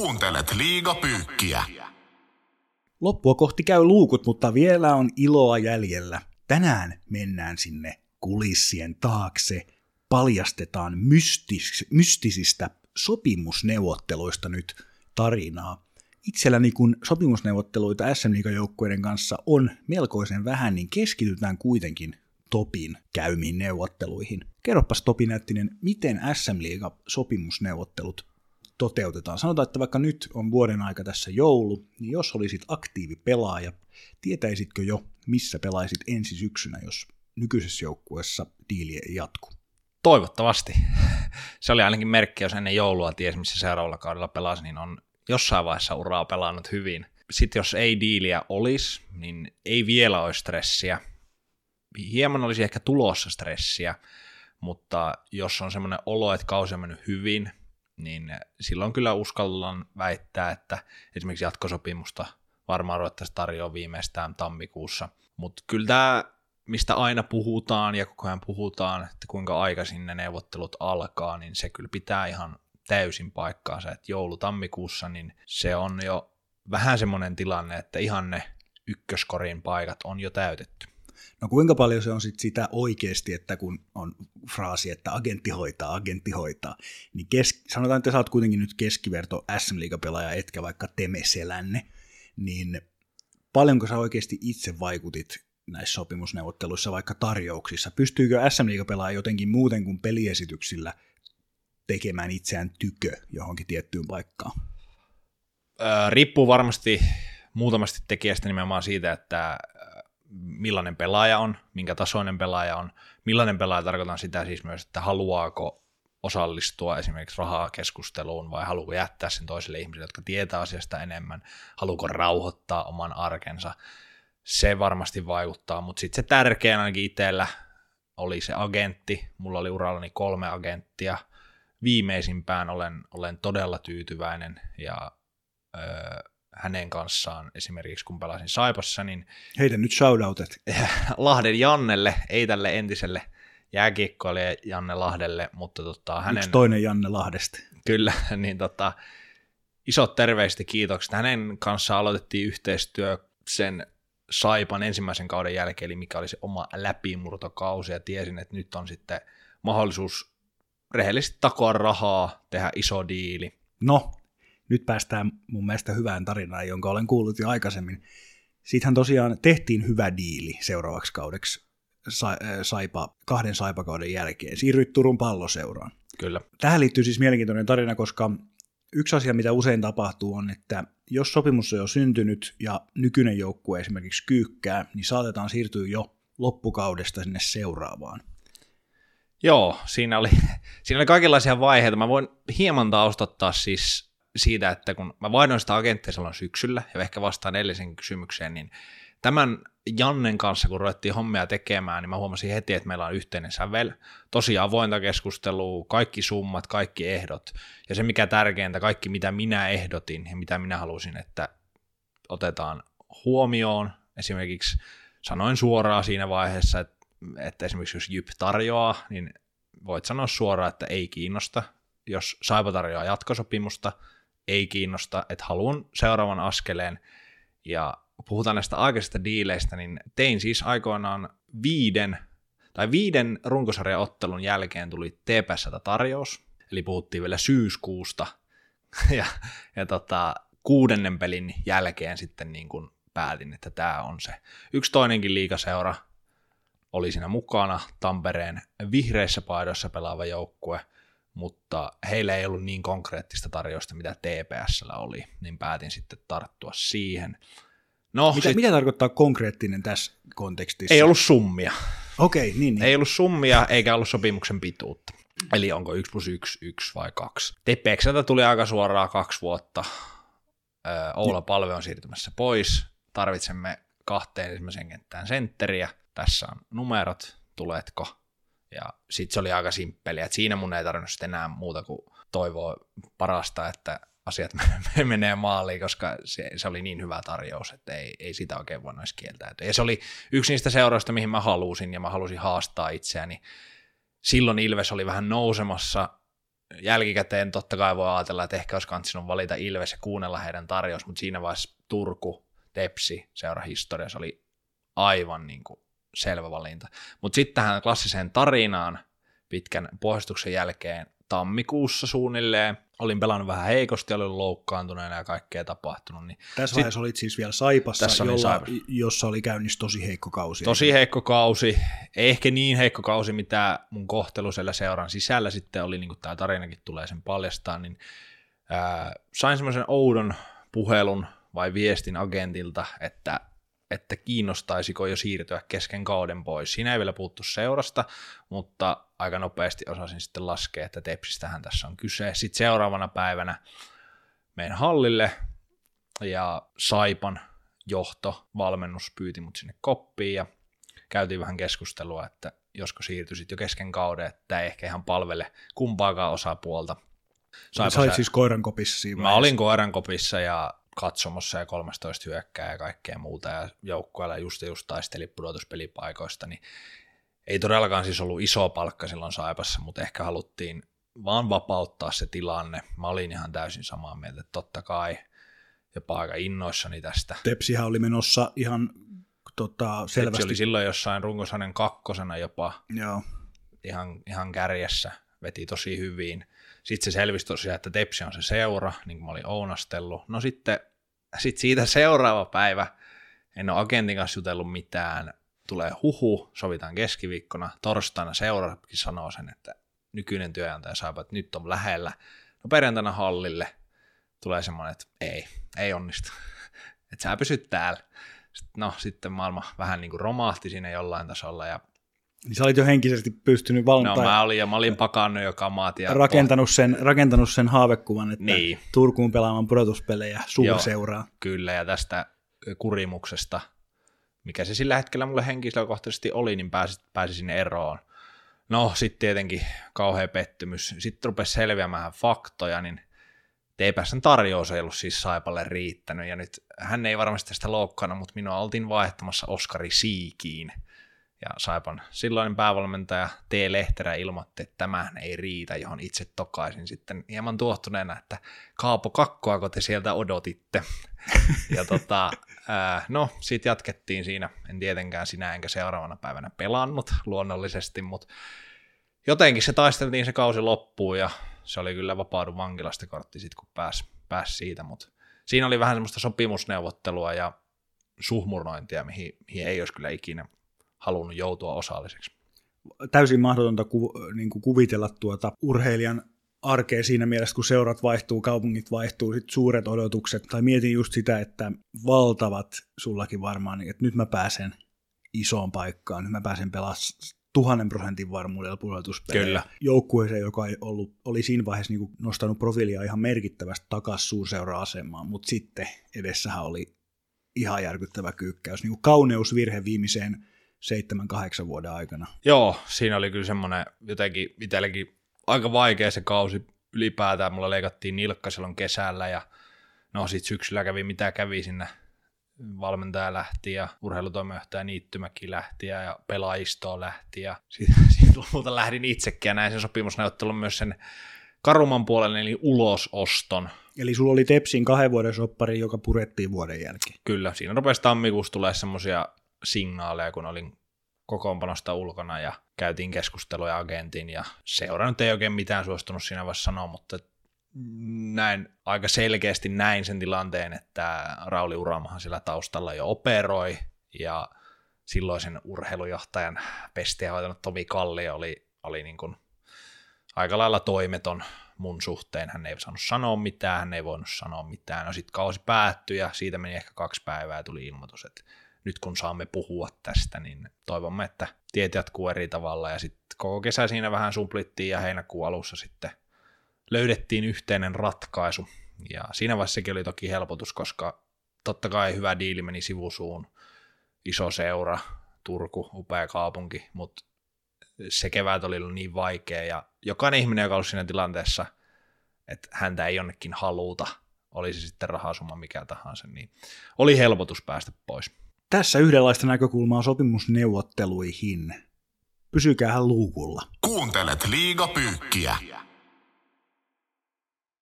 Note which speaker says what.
Speaker 1: Kuuntelet liigapyykkiä.
Speaker 2: Loppua kohti käy luukut, mutta vielä on iloa jäljellä. Tänään mennään sinne kulissien taakse. Paljastetaan mystis- mystisistä sopimusneuvotteluista nyt tarinaa. Itselläni kun sopimusneuvotteluita SM joukkueiden kanssa on melkoisen vähän, niin keskitytään kuitenkin Topin käymiin neuvotteluihin. Kerropas Topi Nättinen, miten SM Liiga sopimusneuvottelut toteutetaan. Sanotaan, että vaikka nyt on vuoden aika tässä joulu, niin jos olisit aktiivipelaaja, tietäisitkö jo, missä pelaisit ensi syksynä, jos nykyisessä joukkueessa diili ei jatku?
Speaker 3: Toivottavasti. Se oli ainakin merkki, jos ennen joulua ties, missä seuraavalla kaudella pelasi, niin on jossain vaiheessa uraa pelannut hyvin. Sitten jos ei diiliä olisi, niin ei vielä olisi stressiä. Hieman olisi ehkä tulossa stressiä, mutta jos on semmoinen olo, että kausi on mennyt hyvin, niin silloin kyllä uskallan väittää, että esimerkiksi jatkosopimusta varmaan ruvettaisiin tarjoaa viimeistään tammikuussa. Mutta kyllä tämä, mistä aina puhutaan ja koko ajan puhutaan, että kuinka aikaisin ne neuvottelut alkaa, niin se kyllä pitää ihan täysin paikkaansa, että joulu-tammikuussa, niin se on jo vähän semmoinen tilanne, että ihan ne ykköskorin paikat on jo täytetty.
Speaker 2: No kuinka paljon se on sit sitä oikeasti, että kun on fraasi, että agentti hoitaa, agentti hoitaa, niin kes- sanotaan, että sä oot kuitenkin nyt keskiverto SM pelaaja etkä vaikka Temeselänne, niin paljonko sä oikeasti itse vaikutit näissä sopimusneuvotteluissa, vaikka tarjouksissa? Pystyykö SM pelaaja jotenkin muuten kuin peliesityksillä tekemään itseään tykö johonkin tiettyyn paikkaan?
Speaker 3: Öö, riippuu varmasti muutamasti tekijästä nimenomaan siitä, että millainen pelaaja on, minkä tasoinen pelaaja on. Millainen pelaaja tarkoitan sitä siis myös, että haluaako osallistua esimerkiksi rahaa keskusteluun vai haluaako jättää sen toiselle ihmiselle, jotka tietää asiasta enemmän, haluaako rauhoittaa oman arkensa. Se varmasti vaikuttaa, mutta sitten se tärkeä ainakin itsellä oli se agentti. Mulla oli urallani kolme agenttia. Viimeisimpään olen, olen todella tyytyväinen ja öö, hänen kanssaan esimerkiksi kun pelasin Saipassa, niin...
Speaker 2: Heitä nyt shoutoutet.
Speaker 3: Lahden Jannelle, ei tälle entiselle jääkiekkoille Janne Lahdelle, mutta tota, hänen...
Speaker 2: Yksi toinen Janne Lahdesta.
Speaker 3: Kyllä, niin tota, isot terveistä kiitokset. Hänen kanssa aloitettiin yhteistyö sen Saipan ensimmäisen kauden jälkeen, eli mikä oli se oma läpimurtokausi, ja tiesin, että nyt on sitten mahdollisuus rehellisesti takoa rahaa, tehdä iso diili.
Speaker 2: No, nyt päästään mun mielestä hyvään tarinaan, jonka olen kuullut jo aikaisemmin. Siitähän tosiaan tehtiin hyvä diili seuraavaksi kaudeksi sa- äh, saipa, kahden saipakauden jälkeen. Siirryit Turun palloseuraan.
Speaker 3: Kyllä.
Speaker 2: Tähän liittyy siis mielenkiintoinen tarina, koska yksi asia, mitä usein tapahtuu, on, että jos sopimus on jo syntynyt ja nykyinen joukkue esimerkiksi kyykkää, niin saatetaan siirtyä jo loppukaudesta sinne seuraavaan.
Speaker 3: Joo, siinä oli, siinä oli kaikenlaisia vaiheita. Mä voin hieman taustottaa siis siitä, että kun mä vaihdoin sitä agenttia silloin syksyllä, ja ehkä vastaan edellisen kysymykseen, niin tämän Jannen kanssa, kun ruvettiin hommia tekemään, niin mä huomasin heti, että meillä on yhteinen sävel, tosi avointa keskustelua, kaikki summat, kaikki ehdot, ja se mikä tärkeintä, kaikki mitä minä ehdotin ja mitä minä halusin, että otetaan huomioon, esimerkiksi sanoin suoraan siinä vaiheessa, että, että esimerkiksi jos Jyp tarjoaa, niin voit sanoa suoraan, että ei kiinnosta, jos Saipa tarjoaa jatkosopimusta, ei kiinnosta, että haluan seuraavan askeleen. Ja puhutaan näistä aikaisista diileistä, niin tein siis aikoinaan viiden tai viiden runkosarjaottelun jälkeen tuli TPSstä tarjous, eli puhuttiin vielä syyskuusta, ja, ja tota, kuudennen pelin jälkeen sitten niin kuin päätin, että tämä on se. Yksi toinenkin liikaseura oli siinä mukana, Tampereen vihreissä paidoissa pelaava joukkue, mutta heillä ei ollut niin konkreettista tarjousta, mitä TPSllä oli, niin päätin sitten tarttua siihen.
Speaker 2: No, mitä, sit... mitä tarkoittaa konkreettinen tässä kontekstissa?
Speaker 3: Ei ollut summia.
Speaker 2: Okei, okay, niin, niin.
Speaker 3: Ei ollut summia, eikä ollut sopimuksen pituutta. Eli onko 1 plus 1, 1 vai 2. Tepekseltä tuli aika suoraan kaksi vuotta. Oula Palve on siirtymässä pois. Tarvitsemme kahteen ensimmäisen kenttään sentteriä. Tässä on numerot, tuletko? Ja sitten se oli aika simppeliä, että siinä mun ei tarvinnut sitten enää muuta kuin toivoa parasta, että asiat menee maaliin, koska se, se oli niin hyvä tarjous, että ei, ei sitä oikein voinut edes kieltäytyä. Ja se oli yksi niistä seuroista, mihin mä halusin, ja mä halusin haastaa itseäni. Silloin Ilves oli vähän nousemassa, jälkikäteen totta kai voi ajatella, että ehkä olisi kansinut valita Ilves ja kuunnella heidän tarjous, mutta siinä vaiheessa Turku, Tepsi, seura historiassa oli aivan niin kuin selvä valinta. Mutta sitten tähän klassiseen tarinaan pitkän pohjustuksen jälkeen tammikuussa suunnilleen, olin pelannut vähän heikosti, olin loukkaantuneena ja kaikkea tapahtunut. Niin
Speaker 2: tässä vaiheessa olit siis vielä Saipassa,
Speaker 3: Tässä
Speaker 2: jolla,
Speaker 3: Saipassa.
Speaker 2: jossa oli käynnissä tosi heikko kausi.
Speaker 3: Tosi heikko kausi, ei ehkä niin heikko kausi, mitä mun kohtelu siellä seuran sisällä sitten oli, niin kuin tämä tarinakin tulee sen paljastaa, niin ää, sain semmoisen oudon puhelun vai viestin agentilta, että, että kiinnostaisiko jo siirtyä kesken kauden pois. Siinä ei vielä puuttu seurasta, mutta aika nopeasti osasin sitten laskea, että Tepsistähän tässä on kyse. Sitten seuraavana päivänä meidän hallille ja Saipan johto, valmennus pyyti mut sinne koppiin ja käytiin vähän keskustelua, että josko siirtyisit jo kesken kauden, että tämä ei ehkä ihan palvele kumpaakaan osapuolta.
Speaker 2: Saipa Sait
Speaker 3: sä-
Speaker 2: siis koiran kopissa siinä
Speaker 3: Mä olin koiran kopissa ja katsomossa ja 13 hyökkää ja kaikkea muuta ja joukkueella just just taisteli pudotuspelipaikoista, niin ei todellakaan siis ollut iso palkka silloin Saipassa, mutta ehkä haluttiin vaan vapauttaa se tilanne. Mä olin ihan täysin samaa mieltä, että totta kai jopa aika innoissani tästä.
Speaker 2: Tepsihän oli menossa ihan tota,
Speaker 3: Selvästi. Se oli silloin jossain runkosarjan kakkosena jopa
Speaker 2: Joo.
Speaker 3: ihan, ihan kärjessä, veti tosi hyvin. Sitten se selvisi tosiaan, että Tepsi on se seura, niin kuin mä olin ounastellut. No sitten sit siitä seuraava päivä, en ole agentin kanssa jutellut mitään, tulee huhu, sovitaan keskiviikkona, torstaina seurakin sanoo sen, että nykyinen työnantaja saa, että nyt on lähellä. No perjantaina hallille tulee semmoinen, että ei, ei onnistu, että sä pysyt täällä. Sitten, no sitten maailma vähän niin kuin romahti siinä jollain tasolla ja
Speaker 2: Niin sä olit jo henkisesti pystynyt
Speaker 3: No
Speaker 2: valmistamaan
Speaker 3: mä olin ja mä olin pakannut jo kamat ja
Speaker 2: rakentanut sen, rakentanut sen haavekuvan, että
Speaker 3: Niin.
Speaker 2: Turkuun pelaamaan pudotuspelejä suurseuraa.
Speaker 3: Kyllä, ja tästä kurimuksesta, mikä se sillä hetkellä mulle henkilökohtaisesti oli, niin pääsi, pääsi sinne eroon. No, sitten tietenkin kauhea pettymys. Sitten rupesi selviämään faktoja, niin TPSn tarjous ei ollut siis Saipalle riittänyt, ja nyt hän ei varmasti tästä loukkaana, mutta minua oltiin vaihtamassa Oskari Siikiin. Ja Saipan silloinen päävalmentaja T. Lehterä ilmoitti, että tämä ei riitä, johon itse tokaisin sitten hieman tuottuneena, että Kaapo Kakkoako te sieltä odotitte. ja tota, ää, no, sitten jatkettiin siinä, en tietenkään sinä enkä seuraavana päivänä pelannut luonnollisesti, mutta jotenkin se taisteltiin se kausi loppuun ja se oli kyllä vapaudu vankilasta kortti sitten, kun pääsi pääs siitä, mutta siinä oli vähän semmoista sopimusneuvottelua ja suhmurnointia, mihin, mihin ei olisi kyllä ikinä halunnut joutua osalliseksi.
Speaker 2: Täysin mahdotonta ku, niin kuin kuvitella tuota urheilijan arkea siinä mielessä, kun seurat vaihtuu, kaupungit vaihtuu, sit suuret odotukset. Tai mietin just sitä, että valtavat sullakin varmaan, niin että nyt mä pääsen isoon paikkaan, nyt mä pääsen pelaamaan tuhannen prosentin varmuudella pudotuspelejä.
Speaker 3: Kyllä.
Speaker 2: Joukkueeseen, joka ei ollut, oli siinä vaiheessa niin nostanut profiilia ihan merkittävästi takaisin suurseura-asemaan, mutta sitten edessähän oli ihan järkyttävä kyykkäys, niin kauneusvirhe viimeiseen seitsemän, kahdeksan vuoden aikana.
Speaker 3: Joo, siinä oli kyllä semmoinen jotenkin itsellekin aika vaikea se kausi ylipäätään. Mulla leikattiin nilkka silloin kesällä ja no sit syksyllä kävi mitä kävi sinne. Valmentaja lähti ja urheilutoimijohtaja Niittymäki lähti ja, pelaajistoa lähti ja sitten sit lopulta lähdin itsekin ja näin sen sopimusneuvottelun myös sen karumman puolen eli ulososton.
Speaker 2: Eli sulla oli Tepsin kahden vuoden soppari, joka purettiin vuoden jälkeen.
Speaker 3: Kyllä, siinä rupesi tammikuussa tulee semmoisia signaaleja, kun olin kokoonpanosta ulkona ja käytiin keskusteluja agentin ja seura nyt ei oikein mitään suostunut siinä vaiheessa sanoa, mutta näin aika selkeästi näin sen tilanteen, että Rauli Uramahan siellä taustalla jo operoi ja silloisen urheilujohtajan pestiä hoitanut Tomi Kalli oli, oli niin kuin aika lailla toimeton mun suhteen. Hän ei saanut sanoa mitään, hän ei voinut sanoa mitään. No sitten kausi päättyi ja siitä meni ehkä kaksi päivää ja tuli ilmoitus, että nyt kun saamme puhua tästä, niin toivomme, että tiet jatkuu eri tavalla. Ja sitten koko kesä siinä vähän suplittiin ja heinäkuun alussa sitten löydettiin yhteinen ratkaisu. Ja siinä vaiheessa sekin oli toki helpotus, koska totta kai hyvä diili meni sivusuun. Iso seura, Turku, upea kaupunki, mutta se kevät oli ollut niin vaikea ja jokainen ihminen, joka ollut siinä tilanteessa, että häntä ei jonnekin haluta, oli se sitten rahasumma mikä tahansa, niin oli helpotus päästä pois.
Speaker 2: Tässä yhdenlaista näkökulmaa sopimusneuvotteluihin. Pysykäähän luukulla.
Speaker 1: Kuuntelet liigapyykkiä.